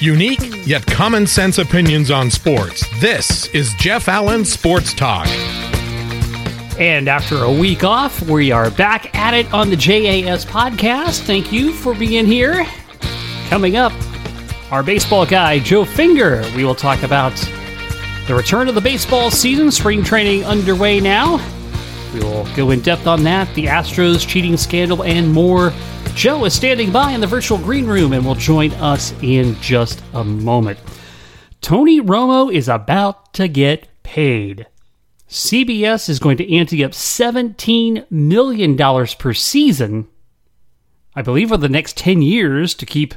Unique yet common sense opinions on sports. This is Jeff Allen Sports Talk. And after a week off, we are back at it on the JAS podcast. Thank you for being here. Coming up, our baseball guy, Joe Finger. We will talk about the return of the baseball season, spring training underway now. We will go in depth on that, the Astros cheating scandal, and more. Joe is standing by in the virtual green room and will join us in just a moment. Tony Romo is about to get paid. CBS is going to ante up $17 million per season, I believe, for the next 10 years to keep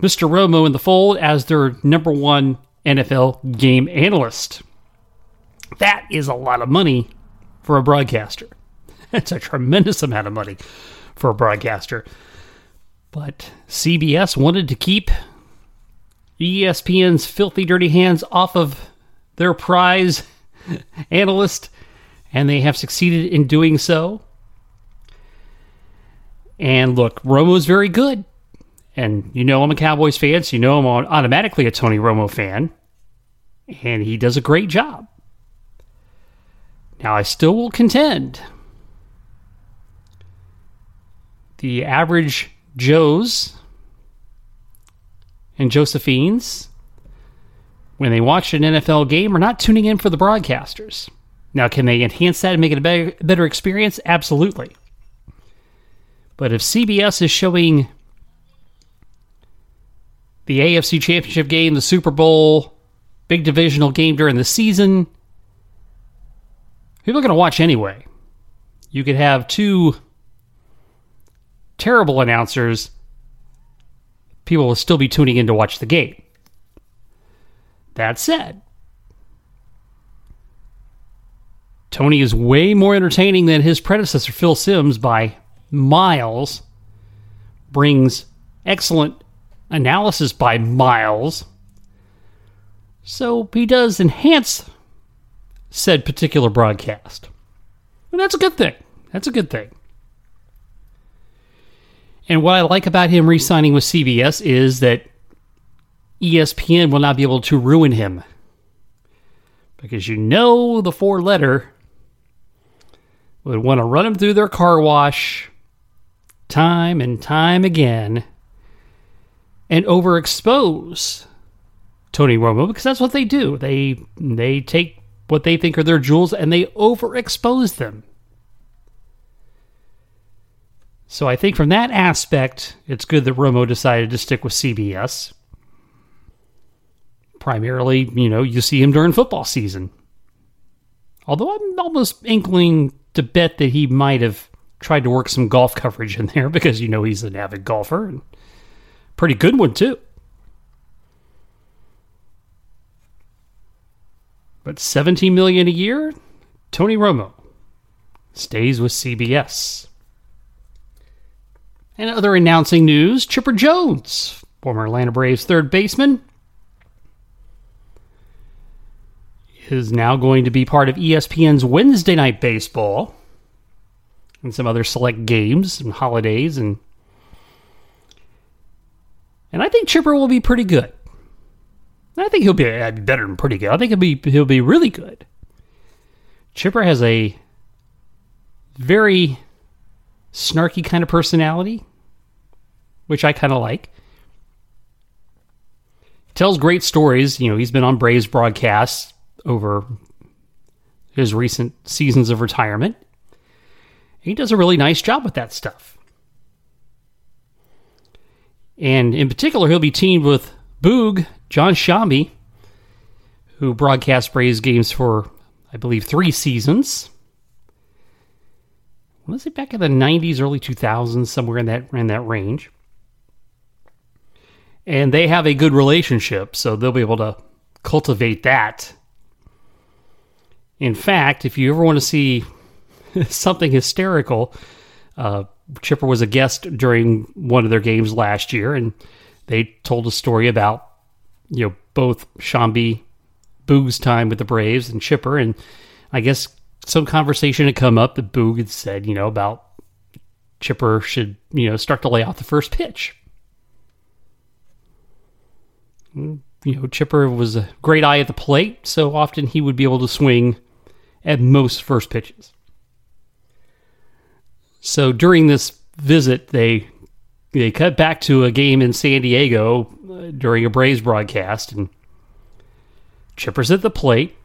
Mr. Romo in the fold as their number one NFL game analyst. That is a lot of money for a broadcaster. That's a tremendous amount of money for a broadcaster. But CBS wanted to keep ESPN's filthy, dirty hands off of their prize analyst, and they have succeeded in doing so. And look, Romo's very good. And you know I'm a Cowboys fan, so you know I'm automatically a Tony Romo fan. And he does a great job. Now, I still will contend the average Joes and Josephines, when they watch an NFL game, are not tuning in for the broadcasters. Now, can they enhance that and make it a better, better experience? Absolutely. But if CBS is showing the AFC Championship game, the Super Bowl, big divisional game during the season, people are going to watch anyway. You could have two terrible announcers, people will still be tuning in to watch the game. That said, Tony is way more entertaining than his predecessor, Phil Simms, by miles, brings excellent analysis by miles. So he does enhance said particular broadcast. And that's a good thing. That's a good thing. And what I like about him re signing with CBS is that ESPN will not be able to ruin him. Because you know the four letter would want to run him through their car wash time and time again and overexpose Tony Romo because that's what they do. They they take what they think are their jewels and they overexpose them. So I think from that aspect, it's good that Romo decided to stick with CBS. Primarily, you know, you see him during football season. Although I'm almost inkling to bet that he might have tried to work some golf coverage in there because you know he's an avid golfer and pretty good one too. But 17 million a year, Tony Romo stays with CBS. And other announcing news Chipper Jones, former Atlanta Braves third baseman, is now going to be part of ESPN's Wednesday Night Baseball and some other select games and holidays and and I think Chipper will be pretty good. I think he'll be uh, better than pretty good. I think he'll be he'll be really good. Chipper has a very snarky kind of personality, which I kind of like. Tells great stories. You know, he's been on Braves broadcasts over his recent seasons of retirement. He does a really nice job with that stuff. And in particular, he'll be teamed with Boog, Jon Sciambi, who broadcast Braves games for, I believe, three seasons was it back in the 90s, early 2000s, somewhere in that in that range. And they have a good relationship, so they'll be able to cultivate that. In fact, if you ever want to see something hysterical, uh, Chipper was a guest during one of their games last year, and they told a story about you know both Sciambi, Boog's time with the Braves, and Chipper, and I guess some conversation had come up that Boog had said, you know, about Chipper should, you know, start to lay off the first pitch. You know, Chipper was a great eye at the plate, so often he would be able to swing at most first pitches. So during this visit, they they cut back to a game in San Diego uh, during a Braves broadcast, and Chipper's at the plate,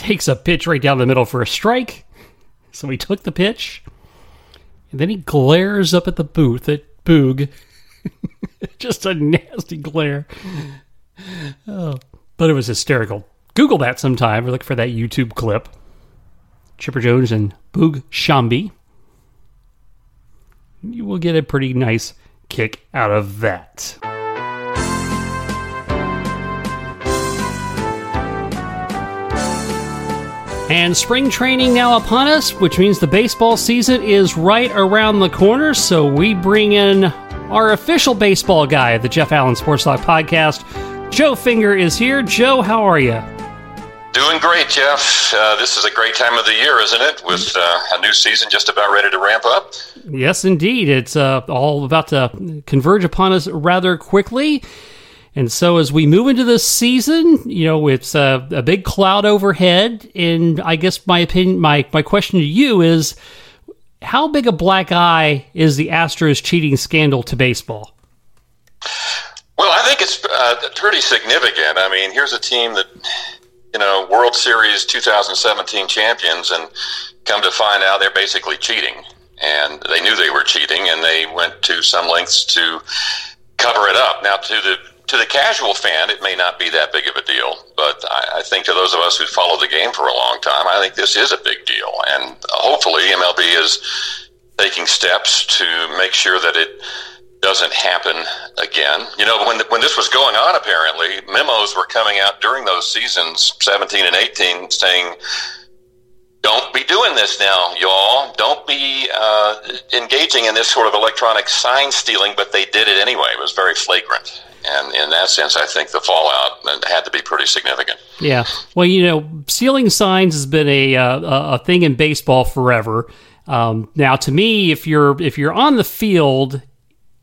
takes a pitch right down the middle for a strike. So he took the pitch, and then he glares up at the booth at Boog. Just a nasty glare. Oh, but it was hysterical. Google that sometime or look for that YouTube clip. Chipper Jones and Boog Sciambi. You will get a pretty nice kick out of that. And spring training now upon us, which means the baseball season is right around the corner. So we bring in our official baseball guy the Jeff Allen Sports Talk podcast. Joe Finger is here. Joe, how are you? Doing great, Jeff. Uh, this is a great time of the year, isn't it? With uh, a new season just about ready to ramp up. Yes, indeed. It's uh, all about to converge upon us rather quickly. And so, as we move into this season, you know, it's a, a big cloud overhead. And I guess my opinion, my, my question to you is how big a black eye is the Astros cheating scandal to baseball? Well, I think it's uh, pretty significant. I mean, here's a team that, you know, World Series 2017 champions, and come to find out they're basically cheating. And they knew they were cheating, and they went to some lengths to cover it up. Now, to the to the casual fan, it may not be that big of a deal, but I, I think to those of us who follow the game for a long time, I think this is a big deal. And hopefully, MLB is taking steps to make sure that it doesn't happen again. You know, when when this was going on, apparently memos were coming out during those seasons, 17 and 18, saying, "Don't be doing this now, y'all. Don't be uh, engaging in this sort of electronic sign stealing." But they did it anyway. It was very flagrant. And in that sense, I think the fallout had to be pretty significant. Yeah. Well, you know, stealing signs has been a uh, a thing in baseball forever. Um, now, to me, if you're if you're on the field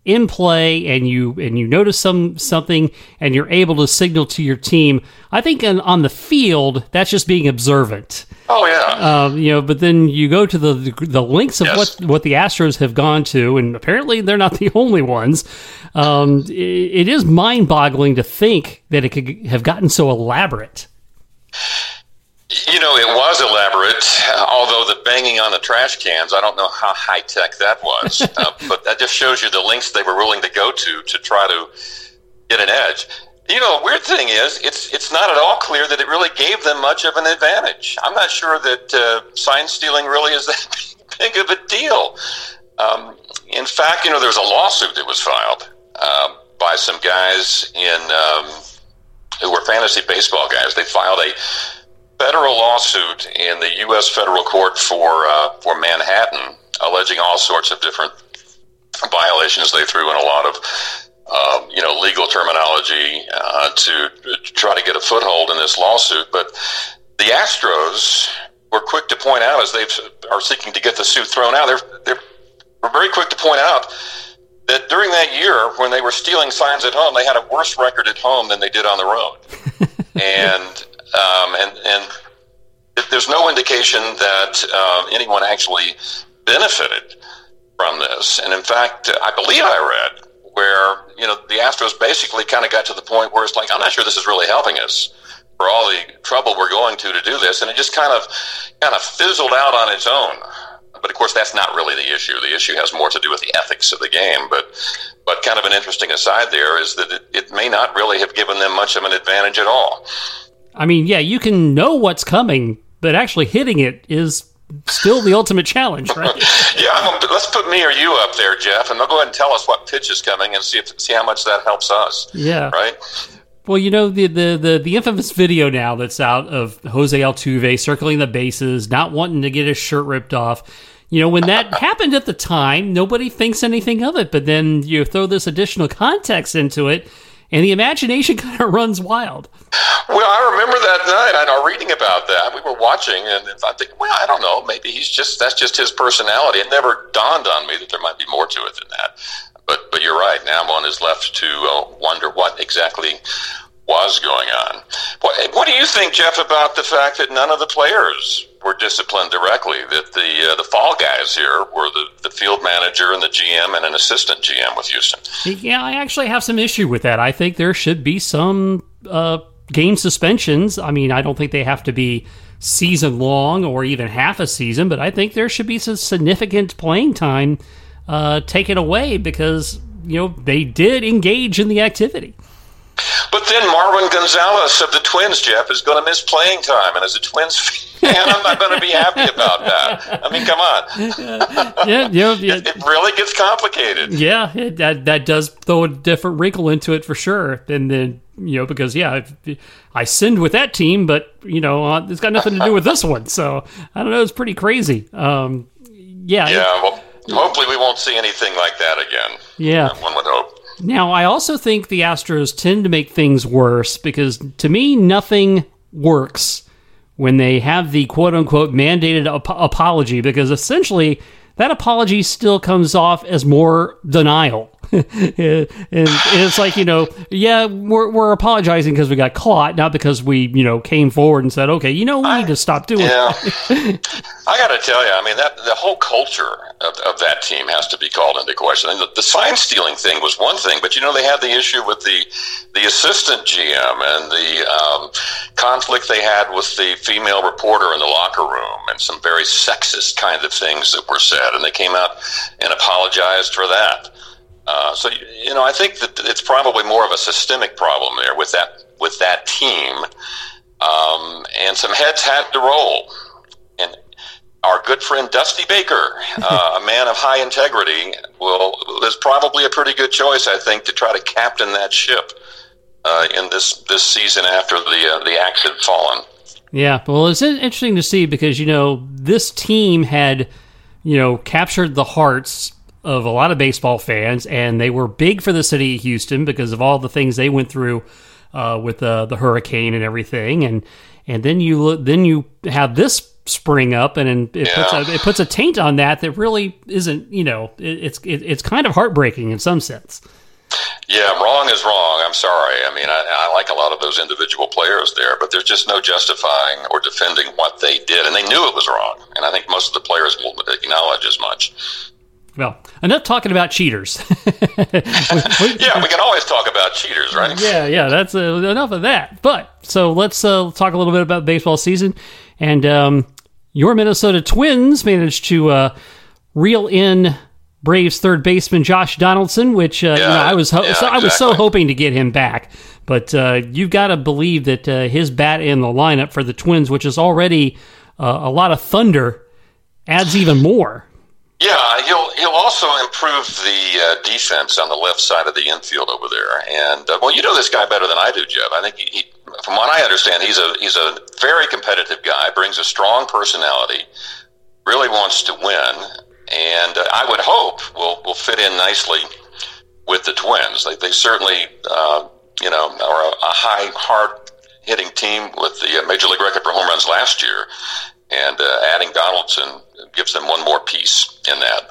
in play and you and you notice some something and you're able to signal to your team, I think on, on the field that's just being observant. Oh yeah. Um, you know, but then you go to the the lengths of yes. what what the Astros have gone to, and apparently they're not the only ones. Um, it, it is mind boggling to think that it could have gotten so elaborate. You know, it was elaborate, although the banging on the trash cans, I don't know how high tech that was. uh, but that just shows you the lengths they were willing to go to to try to get an edge. You know, weird thing is, it's it's not at all clear that it really gave them much of an advantage. I'm not sure that uh, sign stealing really is that big of a deal. Um, in fact, you know, there was a lawsuit that was filed uh, by some guys in um, who were fantasy baseball guys. They filed a federal lawsuit in the U.S. federal court for uh, for Manhattan, alleging all sorts of different violations. They threw in a lot of um, you know legal terminology uh, to, to try to get a foothold in this lawsuit. But the Astros were quick to point out as they are seeking to get the suit thrown out. They're they're very quick to point out that during that year when they were stealing signs at home, they had a worse record at home than they did on the road. and um, and and there's no indication that uh, anyone actually benefited from this. And in fact, I believe I read where you know the Astros basically kind of got to the point where it's like, I'm not sure this is really helping us for all the trouble we're going to to do this, and it just kind of kind of fizzled out on its own. But of course, that's not really the issue. The issue has more to do with the ethics of the game. But but kind of an interesting aside there is that it, it may not really have given them much of an advantage at all. I mean, yeah, you can know what's coming, but actually hitting it is still the ultimate challenge, right? yeah, I'm a, let's put me or you up there, Jeff, and they'll go ahead and tell us what pitch is coming and see if see how much that helps us. Yeah, right. Well, you know the, the the the infamous video now that's out of Jose Altuve circling the bases, not wanting to get his shirt ripped off. You know, when that happened at the time, nobody thinks anything of it. But then you throw this additional context into it, and the imagination kind of runs wild. Well, I remember that night. I know reading about that. We were watching, and I think, well, I don't know. Maybe he's just that's just his personality. It never dawned on me that there might be more to it than that. But but you're right. Now I'm on is left to uh, wonder what exactly was going on. What, what do you think, Jeff, about the fact that none of the players were disciplined directly? That the uh, the fall guys here were the, the field manager and the GM and an assistant GM with Houston. Yeah, I actually have some issue with that. I think there should be some uh, game suspensions. I mean, I don't think they have to be season long or even half a season, but I think there should be some significant playing time uh, taken away because you know they did engage in the activity. But then Marwin Gonzalez of the Twins, Jeff, is going to miss playing time, and as a Twins fan, I'm not going to be happy about that. I mean, come on. yeah, yeah, yeah. It, it really gets complicated. Yeah, it, that that does throw a different wrinkle into it for sure. And then you know because yeah, I sinned with that team, but you know uh, it's got nothing to do with this one. So I don't know. It's pretty crazy. Um, yeah. Yeah. Well, hopefully we won't see anything like that again. Yeah. One would hope. Now, I also think the Astros tend to make things worse because to me, nothing works when they have the quote unquote mandated ap- apology because essentially that apology still comes off as more denial. and, it's like you know, yeah, we're, we're apologizing because we got caught, not because we you know came forward and said, okay, you know, we I, need to stop doing. Yeah, I got to tell you, I mean that the whole culture of, of that team has to be called into question. And the, the sign stealing thing was one thing, but you know they had the issue with the the assistant GM and the um, conflict they had with the female reporter in the locker room, and some very sexist kind of things that were said, and they came out and apologized for that. Uh, so you know, I think that it's probably more of a systemic problem there with that with that team, um, and some heads had to roll. And our good friend Dusty Baker, uh, a man of high integrity, will is probably a pretty good choice, I think, to try to captain that ship uh, in this this season after the uh, the axe had fallen. Yeah, well, it's interesting to see because you know this team had you know captured the hearts of a lot of baseball fans, and they were big for the city of Houston because of all the things they went through uh, with the the hurricane and everything, and and then you look, then you have this spring up, and it yeah. puts a, it puts a taint on that that really isn't, you know, it, it's it, it's kind of heartbreaking in some sense. Yeah, wrong is wrong. I'm sorry. I mean, I, I, like a lot of those individual players there, but there's just no justifying or defending what they did, and they knew it was wrong. And I think most of the players will acknowledge as much. Well, enough talking about cheaters. yeah, we can always talk about cheaters, right? Yeah, yeah, that's uh, enough of that. But so let's uh, talk a little bit about baseball season. And um, your Minnesota Twins managed to uh, reel in Braves third baseman Josh Donaldson, which uh, yeah, you know, I was ho- yeah, so, I was so hoping to get him back. But uh, you've got to believe that uh, his bat in the lineup for the Twins, which is already a lot of thunder, adds even more. Yeah, he'll he'll also improve the uh, defense on the left side of the infield over there. And uh, well, you know this guy better than I do, Jeff. I think he, he, from what I understand, he's a he's a very competitive guy. Brings a strong personality. Really wants to win, and uh, I would hope will will fit in nicely with the Twins. They they certainly uh, you know are a, a high hard hitting team with the uh, major league record for home runs last year, and uh, adding Donaldson gives them one more piece in that.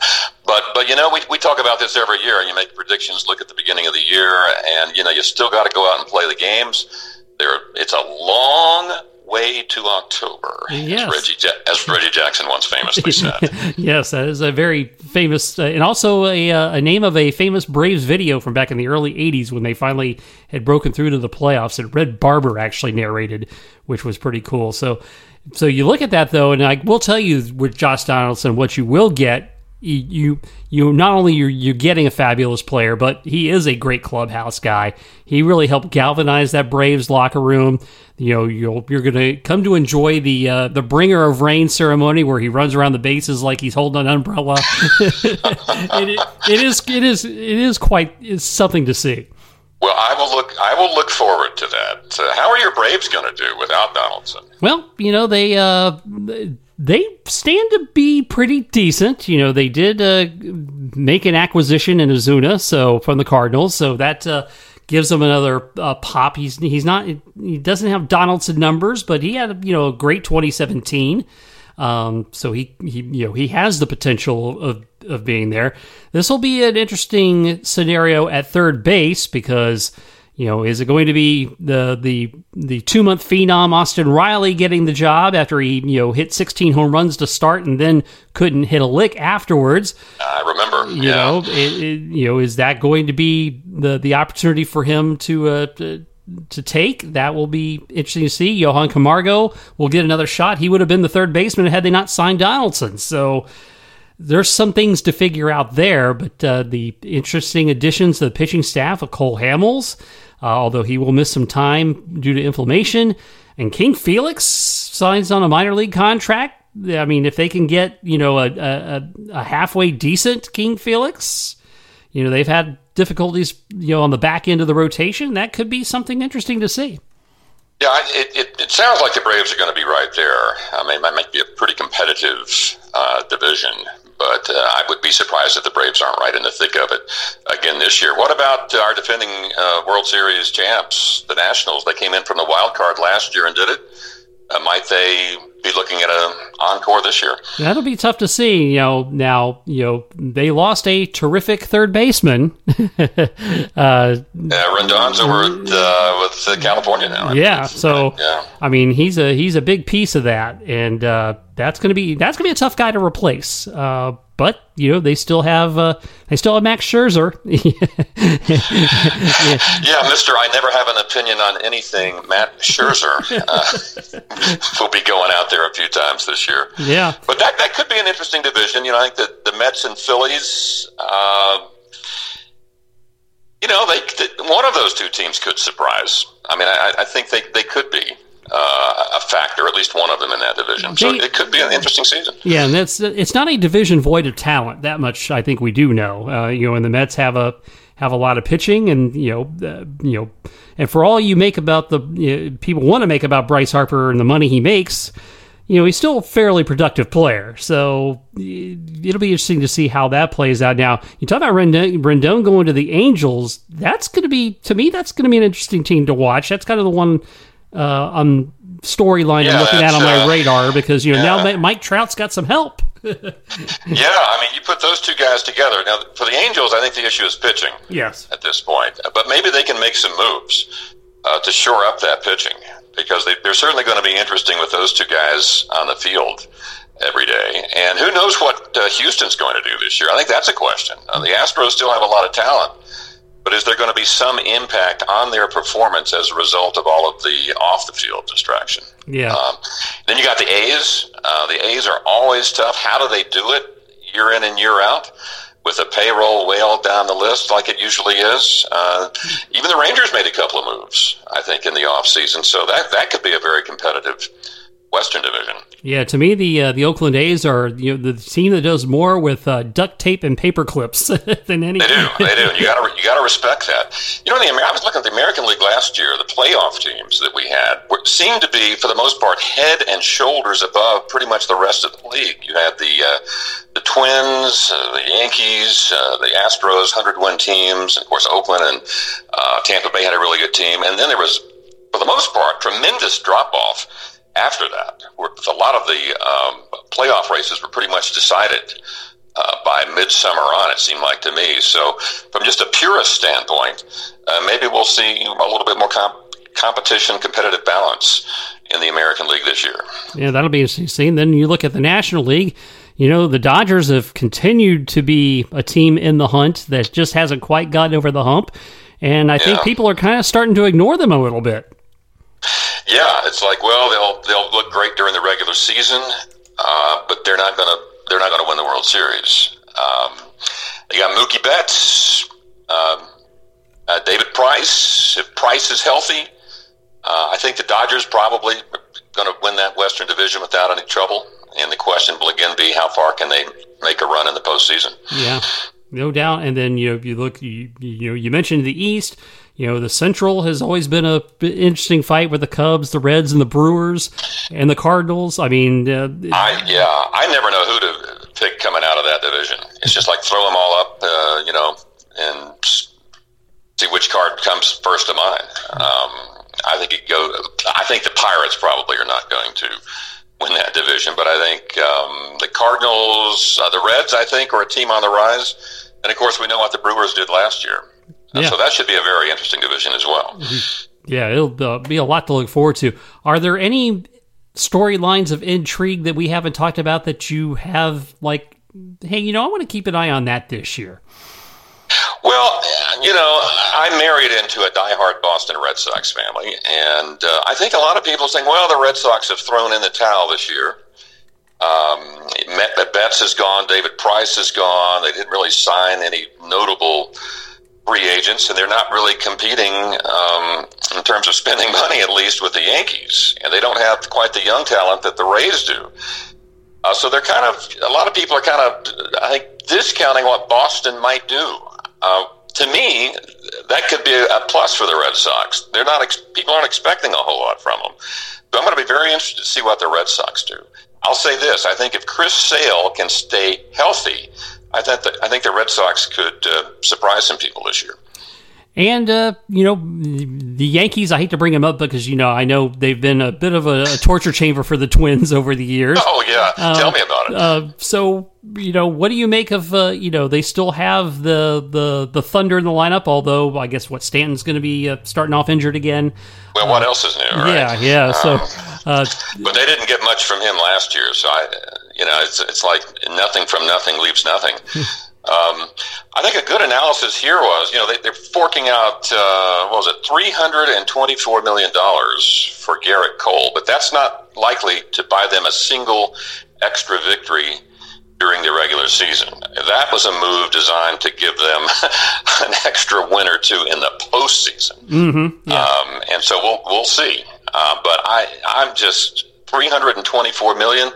But but you know we, we talk about this every year. You make predictions, look at the beginning of the year, and you know you still got to go out and play the games. There, it's a long way to October, yes. as, Reggie, as Reggie Jackson once famously said. yes, that is a very famous, uh, and also a, uh, a name of a famous Braves video from back in the early '80s when they finally had broken through to the playoffs. And Red Barber actually narrated, which was pretty cool. So so you look at that though, and I will tell you with Josh Donaldson, what you will get. You you not only you're you're getting a fabulous player, but he is a great clubhouse guy. He really helped galvanize that Braves locker room. You know you'll you're gonna come to enjoy the uh, the bringer of rain ceremony where he runs around the bases like he's holding an umbrella. it, it is it is it is quite it's something to see. Well, I will look. I will look forward to that. Uh, how are your Braves going to do without Donaldson? Well, you know they uh, they stand to be pretty decent. You know they did uh, make an acquisition in Ozuna, so from the Cardinals, so that uh, gives them another uh, pop. He's he's not he doesn't have Donaldson numbers, but he had you know a great 2017. Um, so he, he, you know, he has the potential of of being there. This will be an interesting scenario at third base because you know, is it going to be the the the two month phenom Austin Riley getting the job after he you know hit 16 home runs to start and then couldn't hit a lick afterwards? I remember. You yeah. know, it, it, you know, is that going to be the the opportunity for him to? Uh, to to take. That will be interesting to see. Johan Camargo will get another shot. He would have been the third baseman had they not signed Donaldson. So there's some things to figure out there, but uh, the interesting additions to the pitching staff of Cole Hamels, uh, although he will miss some time due to inflammation, and King Felix signs on a minor league contract. I mean, if they can get you know a, a, a halfway decent King Felix, you know they've had difficulties, you know, on the back end of the rotation, that could be something interesting to see. Yeah, it, it, it sounds like the Braves are going to be right there. I mean, it might be a pretty competitive uh, division, but uh, I would be surprised if the Braves aren't right in the thick of it again this year. What about our defending uh, World Series champs, the Nationals? They came in from the wild card last year and did it. Uh, might they be looking at an encore this year. That'll be tough to see. You know, now you know they lost a terrific third baseman. uh, yeah, Rendon's over with, uh, with uh, California now. Yeah, so yeah. I mean he's a he's a big piece of that, and that's gonna be that's gonna be a tough guy to replace. Uh, but you know they still have uh, they still have Max Scherzer. yeah. yeah, Mister. I never have an opinion on anything. Matt Scherzer uh, will be going out there a few times this year. Yeah, but that that could be an interesting division. You know, I think that the Mets and Phillies. Uh, you know, they, they, one of those two teams could surprise. I mean, I, I think they, they could be uh, a factor, at least one of them in that division. So it could be an interesting season. Yeah, and that's it's not a division void of talent. That much I think we do know. Uh, you know, and the Mets have a have a lot of pitching, and you know, uh, you know, and for all you make about the you know, people want to make about Bryce Harper and the money he makes. You know, he's still a fairly productive player, so it'll be interesting to see how that plays out. Now, you talk about Rendon, Rendon going to the Angels. That's going to be, to me, that's going to be an interesting team to watch. That's kind of the one uh, on storyline yeah, I'm looking at on my uh, radar because you know yeah. now Mike Trout's got some help. yeah, I mean, you put those two guys together. Now, for the Angels, I think the issue is pitching. Yes, at this point, but maybe they can make some moves uh, to shore up that pitching because they, they're certainly going to be interesting with those two guys on the field every day. And who knows what uh, Houston's going to do this year? I think that's a question. Uh, the Astros still have a lot of talent but is there going to be some impact on their performance as a result of all of the off the field distraction? Yeah. Um, then you got the A's. Uh, the A's are always tough. How do they do it year in and year out? With a payroll whale down the list like it usually is. Uh, even the Rangers made a couple of moves, I think, in the offseason. So that, that could be a very competitive Western Division. Yeah, to me, the uh, the Oakland A's are you know the team that does more with uh, duct tape and paper clips than any. They do, they do. You got to you got to respect that. You know, the I was looking at the American League last year. The playoff teams that we had were, seemed to be, for the most part, head and shoulders above pretty much the rest of the league. You had the uh, the Twins, uh, the Yankees, uh, the Astros, hundred win teams, and of course Oakland and uh, Tampa Bay had a really good team, and then there was, for the most part, tremendous drop off after that. A lot of the um, playoff races were pretty much decided uh, by midsummer on, it seemed like to me. So, from just a purist standpoint, uh, maybe we'll see a little bit more comp- competition, competitive balance in the American League this year. Yeah, that'll be interesting to see. And then you look at the National League. You know, the Dodgers have continued to be a team in the hunt that just hasn't quite gotten over the hump. And I yeah. think people are kind of starting to ignore them a little bit. Yeah, it's like well, they'll they'll look great during the regular season, uh, but they're not gonna they're not gonna win the World Series. Um, they got Mookie Betts, um, uh, David Price. If Price is healthy, uh, I think the Dodgers probably going to win that Western Division without any trouble. And the question will again be how far can they make a run in the postseason? Yeah, no doubt. And then you you look you you know you mentioned the East. You know, the Central has always been a interesting fight with the Cubs, the Reds, and the Brewers, and the Cardinals. I mean, uh, I yeah, I never know who to pick coming out of that division. It's just like throw them all up, uh, you know, and see which card comes first to mind. Um, I think it go. I think the Pirates probably are not going to win that division, but I think um, the Cardinals, uh, the Reds, I think, are a team on the rise. And of course, we know what the Brewers did last year. Yeah. So that should be a very interesting division as well. Yeah, it'll uh, be a lot to look forward to. Are there any storylines of intrigue that we haven't talked about that you have, like, hey, you know, I want to keep an eye on that this year? Well, you know, I married into a diehard Boston Red Sox family, and uh, I think a lot of people saying, "Well, the Red Sox have thrown in the towel this year." Um, Betts is gone, David Price is gone. They didn't really sign any notable free agents, and they're not really competing um, in terms of spending money, at least with the Yankees. And they don't have quite the young talent that the Rays do. Uh, so they're kind of a lot of people are kind of I think discounting what Boston might do. Uh, to me, that could be a plus for the Red Sox. They're not ex- people aren't expecting a whole lot from them. So I'm going to be very interested to see what the Red Sox do. I'll say this: I think if Chris Sale can stay healthy, I think that I think the Red Sox could uh, surprise some people this year. And uh, you know, the Yankees. I hate to bring them up because you know I know they've been a bit of a, a torture chamber for the Twins over the years. Oh yeah, uh, tell me about it. Uh, so you know, what do you make of? Uh, you know, they still have the the the Thunder in the lineup. Although I guess what Stanton's going to be uh, starting off injured again. Well, what else is new? Right? Yeah, yeah. So, um, but they didn't get much from him last year. So I, you know, it's it's like nothing from nothing leaves nothing. Um, I think a good analysis here was, you know, they, are forking out, uh, what was it, $324 million for Gerrit Cole, but that's not likely to buy them a single extra victory during the regular season. That was a move designed to give them an extra win or two in the postseason. Mm-hmm, yeah. um, and so we'll, we'll see. Uh, but I, I'm just 324 million.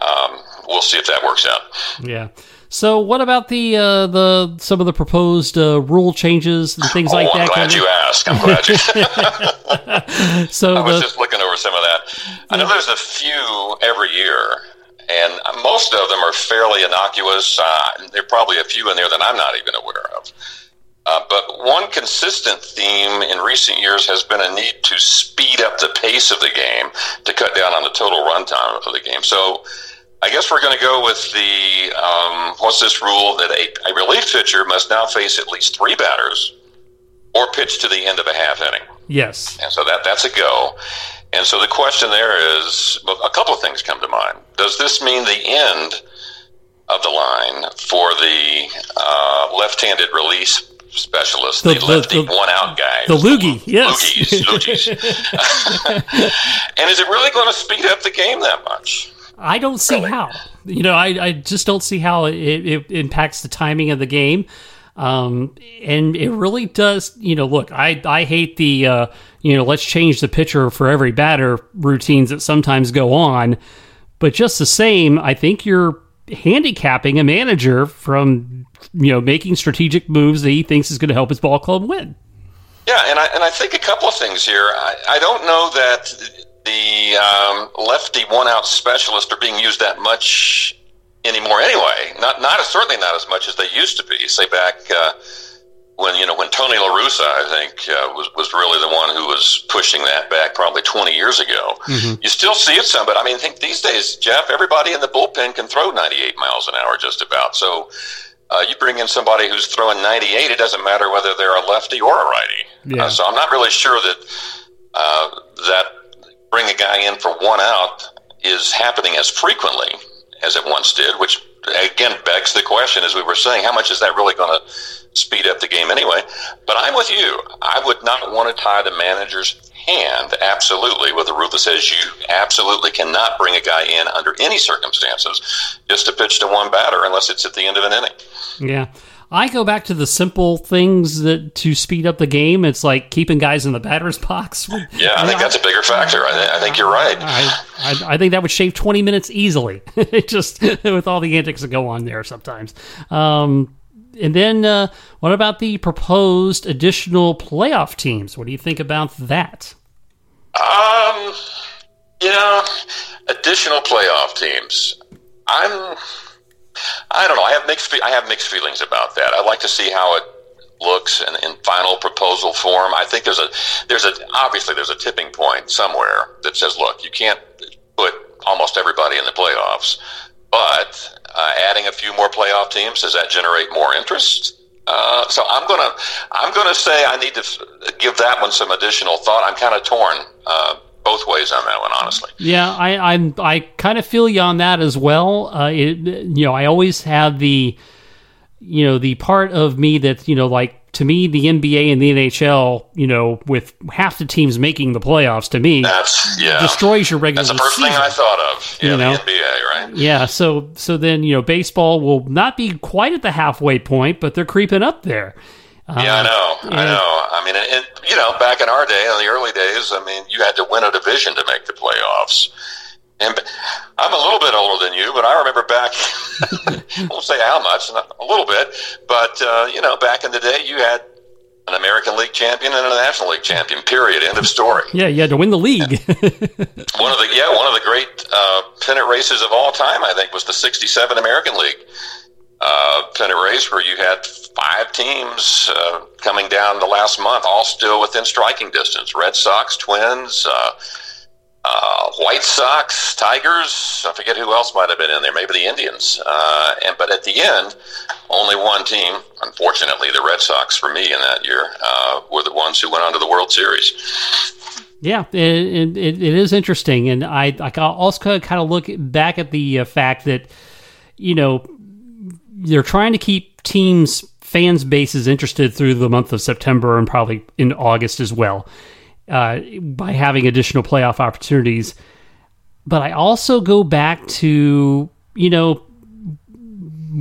Um, we'll see if that works out. Yeah. So, what about the uh, the some of the proposed uh, rule changes and things oh, like I'm that? Glad you asked. I'm glad you. so I was the, just looking over some of that. I know there's a few every year, and most of them are fairly innocuous. Uh, there are probably a few in there that I'm not even aware of. Uh, but one consistent theme in recent years has been a need to speed up the pace of the game to cut down on the total runtime of the game. So I guess we're going to go with the um, what's this rule that a, a relief pitcher must now face at least three batters or pitch to the end of a half inning. Yes. And so that that's a go. And so the question there is a couple of things come to mind. Does this mean the end of the line for the uh, left-handed release specialist, the, the lefty the, one out guy. The loogie, yes. Loogies, loogies. and is it really going to speed up the game that much? I don't see really? how. You know, I, I just don't see how it, it impacts the timing of the game. Um, and it really does, you know, look, I, I hate the, uh, you know, let's change the pitcher for every batter routines that sometimes go on. But just the same, I think you're handicapping a manager from, you know, making strategic moves that he thinks is going to help his ball club win. Yeah, and I, and I think a couple of things here. I, I don't know that the um, lefty one out specialists are being used that much anymore anyway. Not not certainly not as much as they used to be. Say back uh, when you know when Tony La Russa, I think uh, was was really the one who was pushing that back probably 20 years ago. Mm-hmm. You still see it some, but I mean, I think these days, Jeff, everybody in the bullpen can throw 98 miles an hour just about. So. Uh, you bring in somebody who's throwing 98, it doesn't matter whether they're a lefty or a righty. Yeah. Uh, so I'm not really sure that uh, that bring a guy in for one out is happening as frequently as it once did, which again begs the question, as we were saying, how much is that really going to speed up the game anyway? But I'm with you. I would not want to tie the manager's hand absolutely with a rule that says you absolutely cannot bring a guy in under any circumstances just to pitch to one batter unless it's at the end of an inning. Yeah. I go back to the simple things that to speed up the game. It's like keeping guys in the batter's box. Yeah, I think that's a bigger factor. I, th- I think you're right. I, I, I, think that would shave 20 minutes easily, just with all the antics that go on there sometimes. Um, and then, uh, what about the proposed additional playoff teams? What do you think about that? Um, you know, additional playoff teams. I'm I don't know. I have mixed. I have mixed feelings about that. I'd like to see how it looks in, in final proposal form. I think there's a there's a obviously there's a tipping point somewhere that says, look, you can't put almost everybody in the playoffs. But uh, adding a few more playoff teams does that generate more interest? Uh, so I'm gonna I'm gonna say I need to give that one some additional thought. I'm kind of torn uh, both ways on that one, honestly. Yeah, I I'm I kind of feel you on that as well. Uh, it, you know, I always have the you know the part of me that you know like to me the NBA and the NHL, you know, with half the teams making the playoffs, to me That's yeah. destroys your regular That's the first season. thing I thought of. Yeah, You know? the NBA, right? Yeah, so so then you know baseball will not be quite at the halfway point, but they're creeping up there. Uh, Yeah, I know. I know. I mean, and, you know, back in our day, in the early days, I mean, you had to win a division to make the playoffs. And I'm a little bit older than you, but I remember back. I won't say how much, a little bit, but uh, you know, back in the day, you had an American League champion and a National League champion. Period. End of story. Yeah, you had to win the league. One of the yeah, one of the great uh, pennant races of all time, I think, was the '67 American League uh, race, where you had five teams uh, coming down the last month, all still within striking distance: Red Sox, Twins. Uh, uh, White Sox, Tigers. I forget who else might have been in there. Maybe the Indians. Uh, and but at the end, only one team. Unfortunately, the Red Sox for me in that year uh, were the ones who went on to the World Series. Yeah, it, it, it is interesting, and I I also kind of look back at the fact that you know they're trying to keep teams fans bases interested through the month of September and probably in August as well uh, by having additional playoff opportunities. But I also go back to you know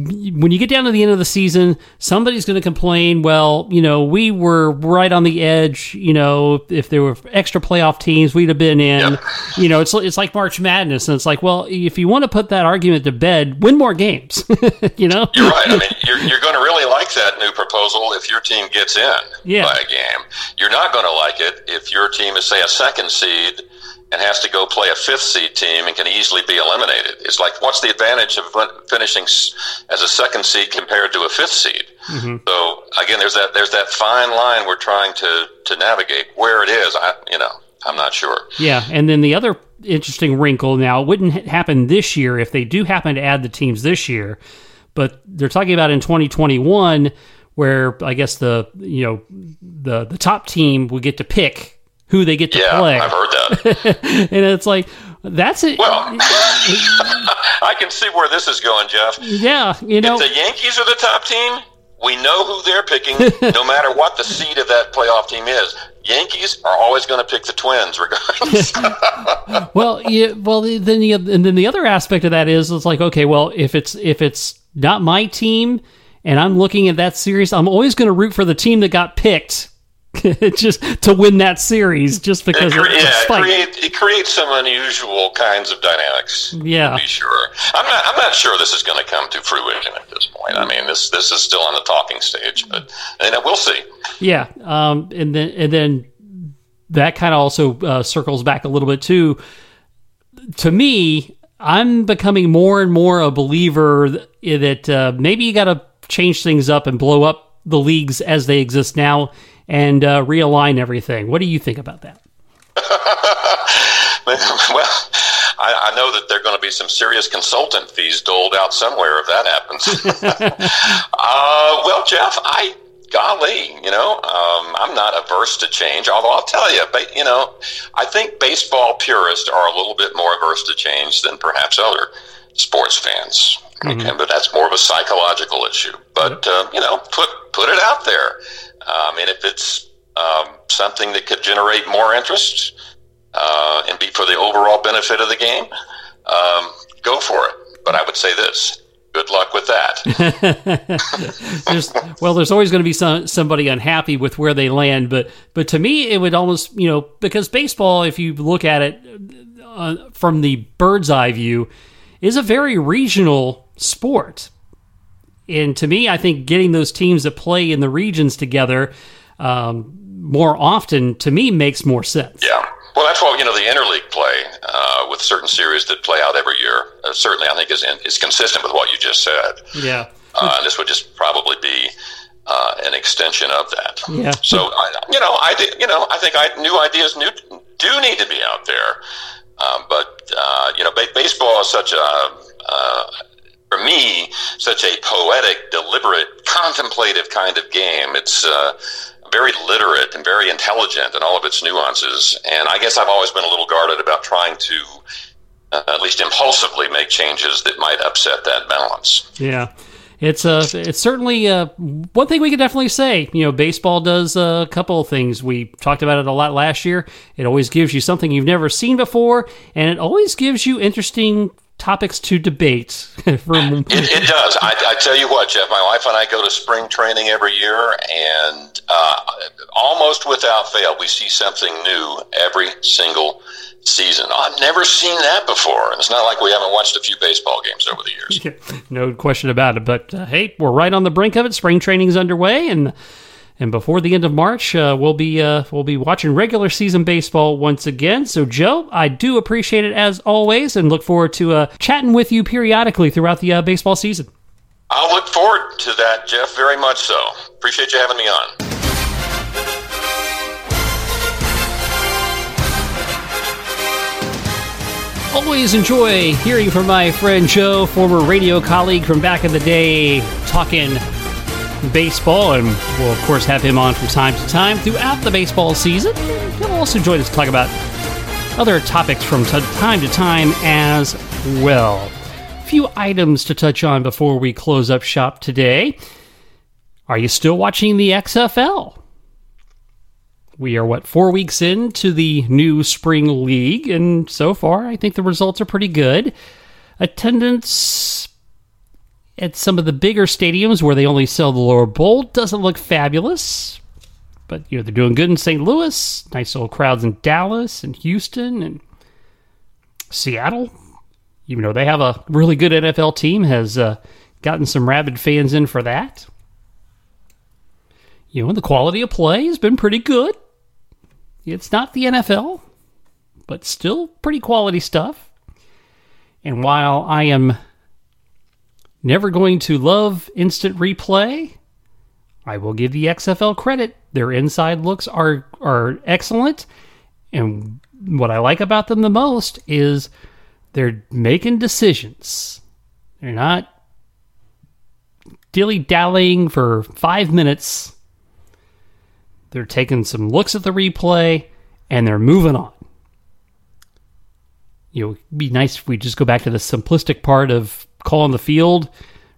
when you get down to the end of the season, somebody's going to complain. Well, you know, we were right on the edge. You know, if there were extra playoff teams, we'd have been in. Yep. You know, it's it's like March Madness, and it's like, well, if you want to put that argument to bed, win more games. you know, You're right. I mean, you're, you're going to really like that new proposal if your team gets in Yeah. by a game. You're not going to like it if your team is, say, a second seed and has to go play a fifth seed team and can easily be eliminated. It's like, what's the advantage of finishing as a second seed compared to a fifth seed? Mm-hmm. So again, there's that there's that fine line we're trying to to navigate. Where it is, I you know, I'm not sure. Yeah, and then the other interesting wrinkle now it wouldn't happen this year if they do happen to add the teams this year, but they're talking about in 2021 where I guess the you know the the top team would get to pick who they get to Yeah, play, I've heard that. and it's like that's it. well, I can see where this is going, Jeff. yeah, you know, If the Yankees are the top team, we know who they're picking, no matter what the seed of that playoff team is. Yankees are always going to pick the Twins, regardless. well, yeah, well, then the and then the other aspect of that is it's like okay, well, if it's if it's not my team and I'm looking at that series, I'm always going to root for the team that got picked. just to win that series, just because it, cre- yeah, it, create, it creates some unusual kinds of dynamics. Yeah. to be sure. I'm not. I'm not sure this is going to come to fruition at this point. I mean, this this is still on the talking stage, but and we'll see. Yeah, um, and then and then that kind of also uh, circles back a little bit too. To me, I'm becoming more and more a believer that uh, maybe you got to change things up and blow up the leagues as they exist now and uh, realign everything. What do you think about that? well, I, I know that there are going to be some serious consultant fees doled out somewhere if that happens. uh, well, Jeff, I golly, you know, um, I'm not averse to change. Although I'll tell you, but you know, I think baseball purists are a little bit more averse to change than perhaps other sports fans. Okay, but that's more of a psychological issue. But uh, you know, put put it out there. I mean, if it's um, something that could generate more interest uh, and be for the overall benefit of the game, um, go for it. But I would say this: good luck with that. there's, well, there's always going to be some, somebody unhappy with where they land, but but to me, it would almost you know because baseball, if you look at it uh, from the bird's eye view, is a very regional sport. And to me, I think getting those teams that play in the regions together um, more often, to me, makes more sense. Yeah. Well, that's why you know the interleague play uh, with certain series that play out every year. Uh, certainly, I think is in, is consistent with what you just said. Yeah. Uh, and this would just probably be uh, an extension of that. Yeah. So I, you know, I you know I think I, new ideas new, do need to be out there. Um, but uh, you know, ba- baseball is such a uh, for me such a poetic, deliberate, contemplative kind of game. It's uh, very literate and very intelligent in all of its nuances. And I guess I've always been a little guarded about trying to, uh, at least impulsively, make changes that might upset that balance. Yeah. It's uh, it's certainly uh, one thing we can definitely say. You know, baseball does a couple of things. We talked about it a lot last year. It always gives you something you've never seen before, and it always gives you interesting topics to debate. from it, it, does. I, I, tell you what, Jeff. My wife and I go to spring training every year, and uh, almost without fail, we see something new every single season. I've never seen that before, and it's not like we haven't watched a few baseball games over the years. no question about it. But uh, hey, we're right on the brink of it. Spring training's underway, and and before the end of March, uh, we'll be uh, we'll be watching regular season baseball once again. So, Joe, I do appreciate it as always, and look forward to uh, chatting with you periodically throughout the uh, baseball season. I'll look forward to that, Jeff. Very much so. Appreciate you having me on. Always enjoy hearing from my friend Joe, former radio colleague from back in the day, talking baseball, and we'll, of course, have him on from time to time throughout the baseball season. He'll also join us to talk about other topics from t- time to time as well. A few items to touch on before we close up shop today. Are you still watching the XFL? We are, what, four weeks into the new spring league, and so far, I think the results are pretty good. Attendance at some of the bigger stadiums where they only sell the lower bowl doesn't look fabulous. But you know they're doing good in St. Louis, nice little crowds in Dallas and Houston and Seattle. Even though they have a really good NFL team, has uh, gotten some rabid fans in for that. You know, the quality of play has been pretty good. It's not the NFL, but still pretty quality stuff. And while I am never going to love instant replay. I will give the XFL credit. Their inside looks are are excellent. And what I like about them the most is they're making decisions. They're not dilly dallying for five minutes. They're taking some looks at the replay and they're moving on. You know, it'd be nice if we just go back to the simplistic part of call on the field,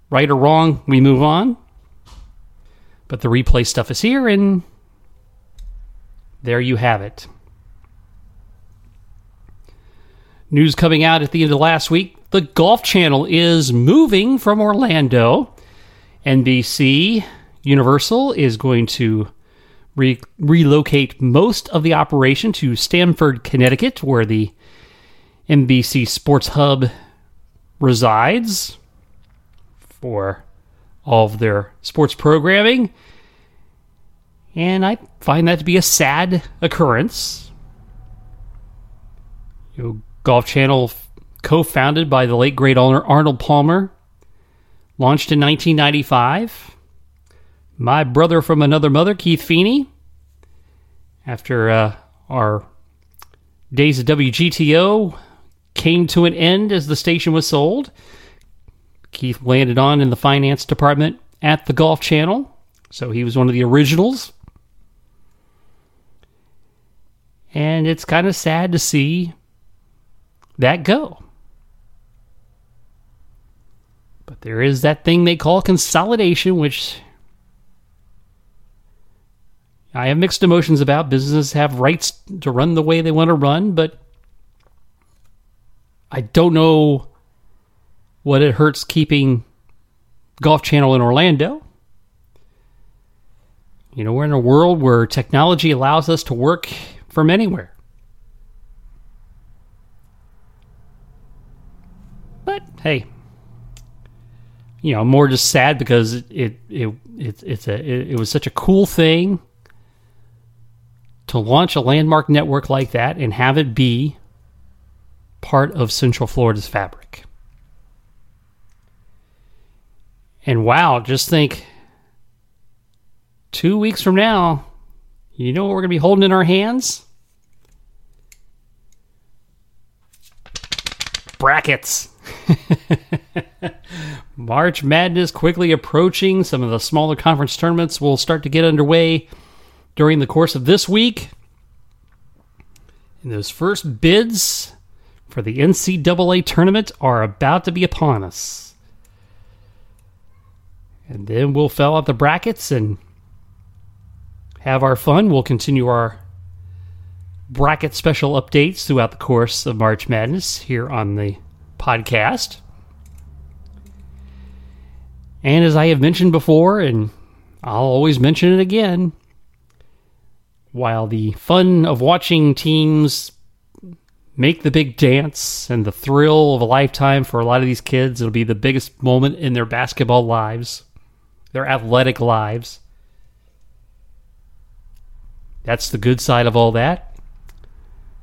right or wrong, we move on. But the replay stuff is here, and there you have it. News coming out at the end of last week the Golf Channel is moving from Orlando. NBC Universal is going to re- relocate most of the operation to Stamford, Connecticut, where the NBC Sports Hub resides for all of their sports programming. And I find that to be a sad occurrence. You know, Golf Channel, co founded by the late great owner Arnold Palmer, launched in 1995. My brother from another mother, Keith Feeney, after uh, our days at WGTO came to an end as the station was sold. Keith landed on in the finance department at the Golf Channel, so he was one of the originals. And it's kind of sad to see that go. But there is that thing they call consolidation, which I have mixed emotions about. Businesses have rights to run the way they want to run, but I don't know what it hurts keeping Golf Channel in Orlando. You know, we're in a world where technology allows us to work from anywhere. But hey, you know, more just sad because it it it, it it's a it, it was such a cool thing to launch a landmark network like that and have it be part of Central Florida's fabric. And wow, just think two weeks from now, you know what we're going to be holding in our hands? brackets. March Madness quickly approaching. Some of the smaller conference tournaments will start to get underway during the course of this week. And those first bids for the NCAA tournament are about to be upon us. And then we'll fill out the brackets and have our fun. We'll continue our bracket special updates throughout the course of March Madness here on the podcast. And as I have mentioned before, and I'll always mention it again, while the fun of watching teams make the big dance and the thrill of a lifetime for a lot of these kids, it'll be the biggest moment in their basketball lives, their athletic lives. That's the good side of all that.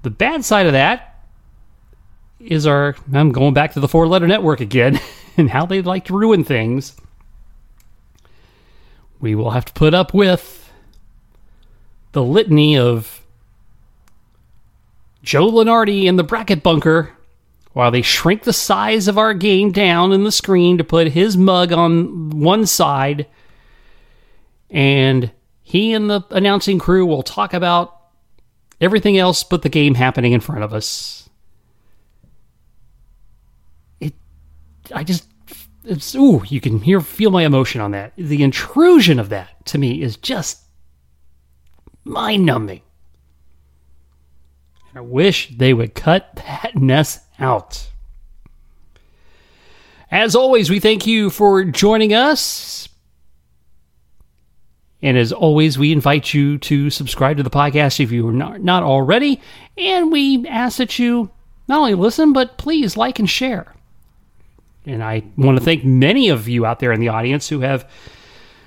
The bad side of that is our. I'm going back to the four letter network again and how they like to ruin things. We will have to put up with the litany of Joe Lunardi in the bracket bunker while they shrink the size of our game down in the screen to put his mug on one side. And he and the announcing crew will talk about everything else but the game happening in front of us. It, I just, it's, ooh, you can hear, feel my emotion on that. The intrusion of that to me is just mind numbing. I wish they would cut that mess out. As always, we thank you for joining us. And as always, we invite you to subscribe to the podcast if you are not, not already. And we ask that you not only listen, but please like and share. And I want to thank many of you out there in the audience who have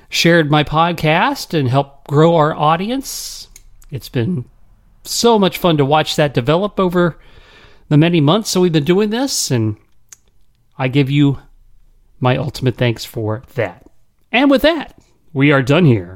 shared my podcast and helped grow our audience. It's been so much fun to watch that develop over the many months that we've been doing this. And I give you my ultimate thanks for that. And with that, we are done here.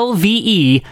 lve.net.